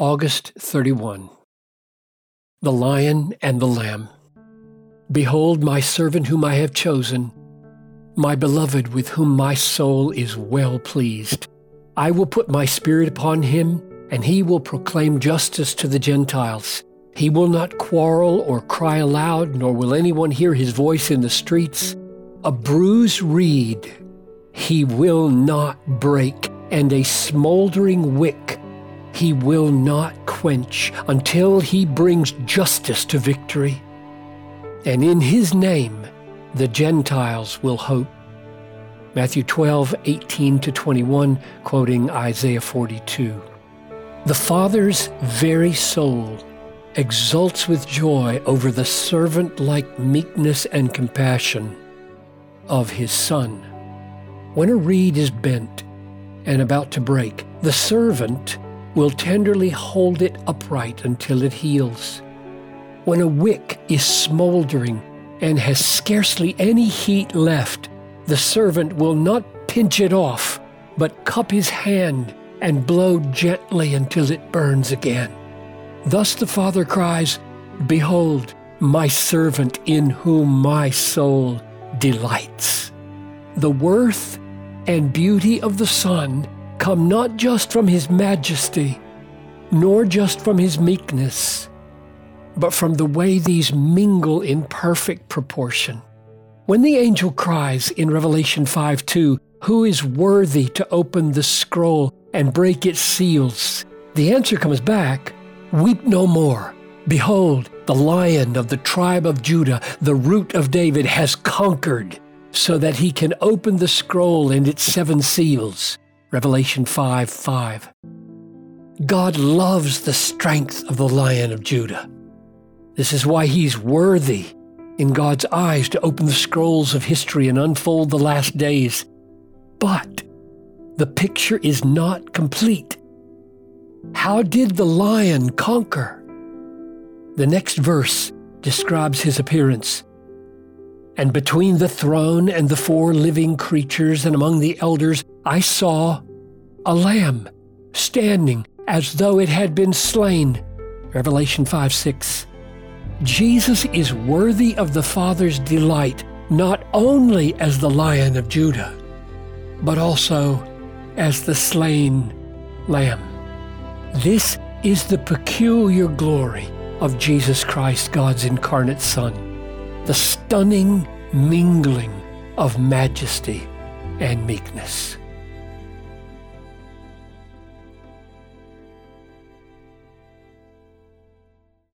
August 31. The Lion and the Lamb. Behold, my servant whom I have chosen, my beloved with whom my soul is well pleased. I will put my spirit upon him, and he will proclaim justice to the Gentiles. He will not quarrel or cry aloud, nor will anyone hear his voice in the streets. A bruised reed he will not break, and a smoldering wick he will not quench until he brings justice to victory. And in his name the Gentiles will hope. Matthew 12, 18 to 21, quoting Isaiah 42. The Father's very soul exults with joy over the servant like meekness and compassion of his Son. When a reed is bent and about to break, the servant will tenderly hold it upright until it heals. When a wick is smoldering and has scarcely any heat left, the servant will not pinch it off, but cup his hand and blow gently until it burns again. Thus the Father cries, Behold, my servant in whom my soul delights. The worth and beauty of the Son come not just from his majesty, nor just from his meekness, but from the way these mingle in perfect proportion. When the angel cries in Revelation 5 2, Who is worthy to open the scroll and break its seals? The answer comes back Weep no more. Behold, the lion of the tribe of Judah, the root of David, has conquered, so that he can open the scroll and its seven seals. Revelation 5 5. God loves the strength of the Lion of Judah. This is why he's worthy in God's eyes to open the scrolls of history and unfold the last days. But the picture is not complete. How did the lion conquer? The next verse describes his appearance. And between the throne and the four living creatures and among the elders, I saw a lamb standing as though it had been slain. Revelation 5 6. Jesus is worthy of the Father's delight, not only as the Lion of Judah, but also as the slain lamb. This is the peculiar glory of Jesus Christ, God's incarnate Son, the stunning mingling of majesty and meekness.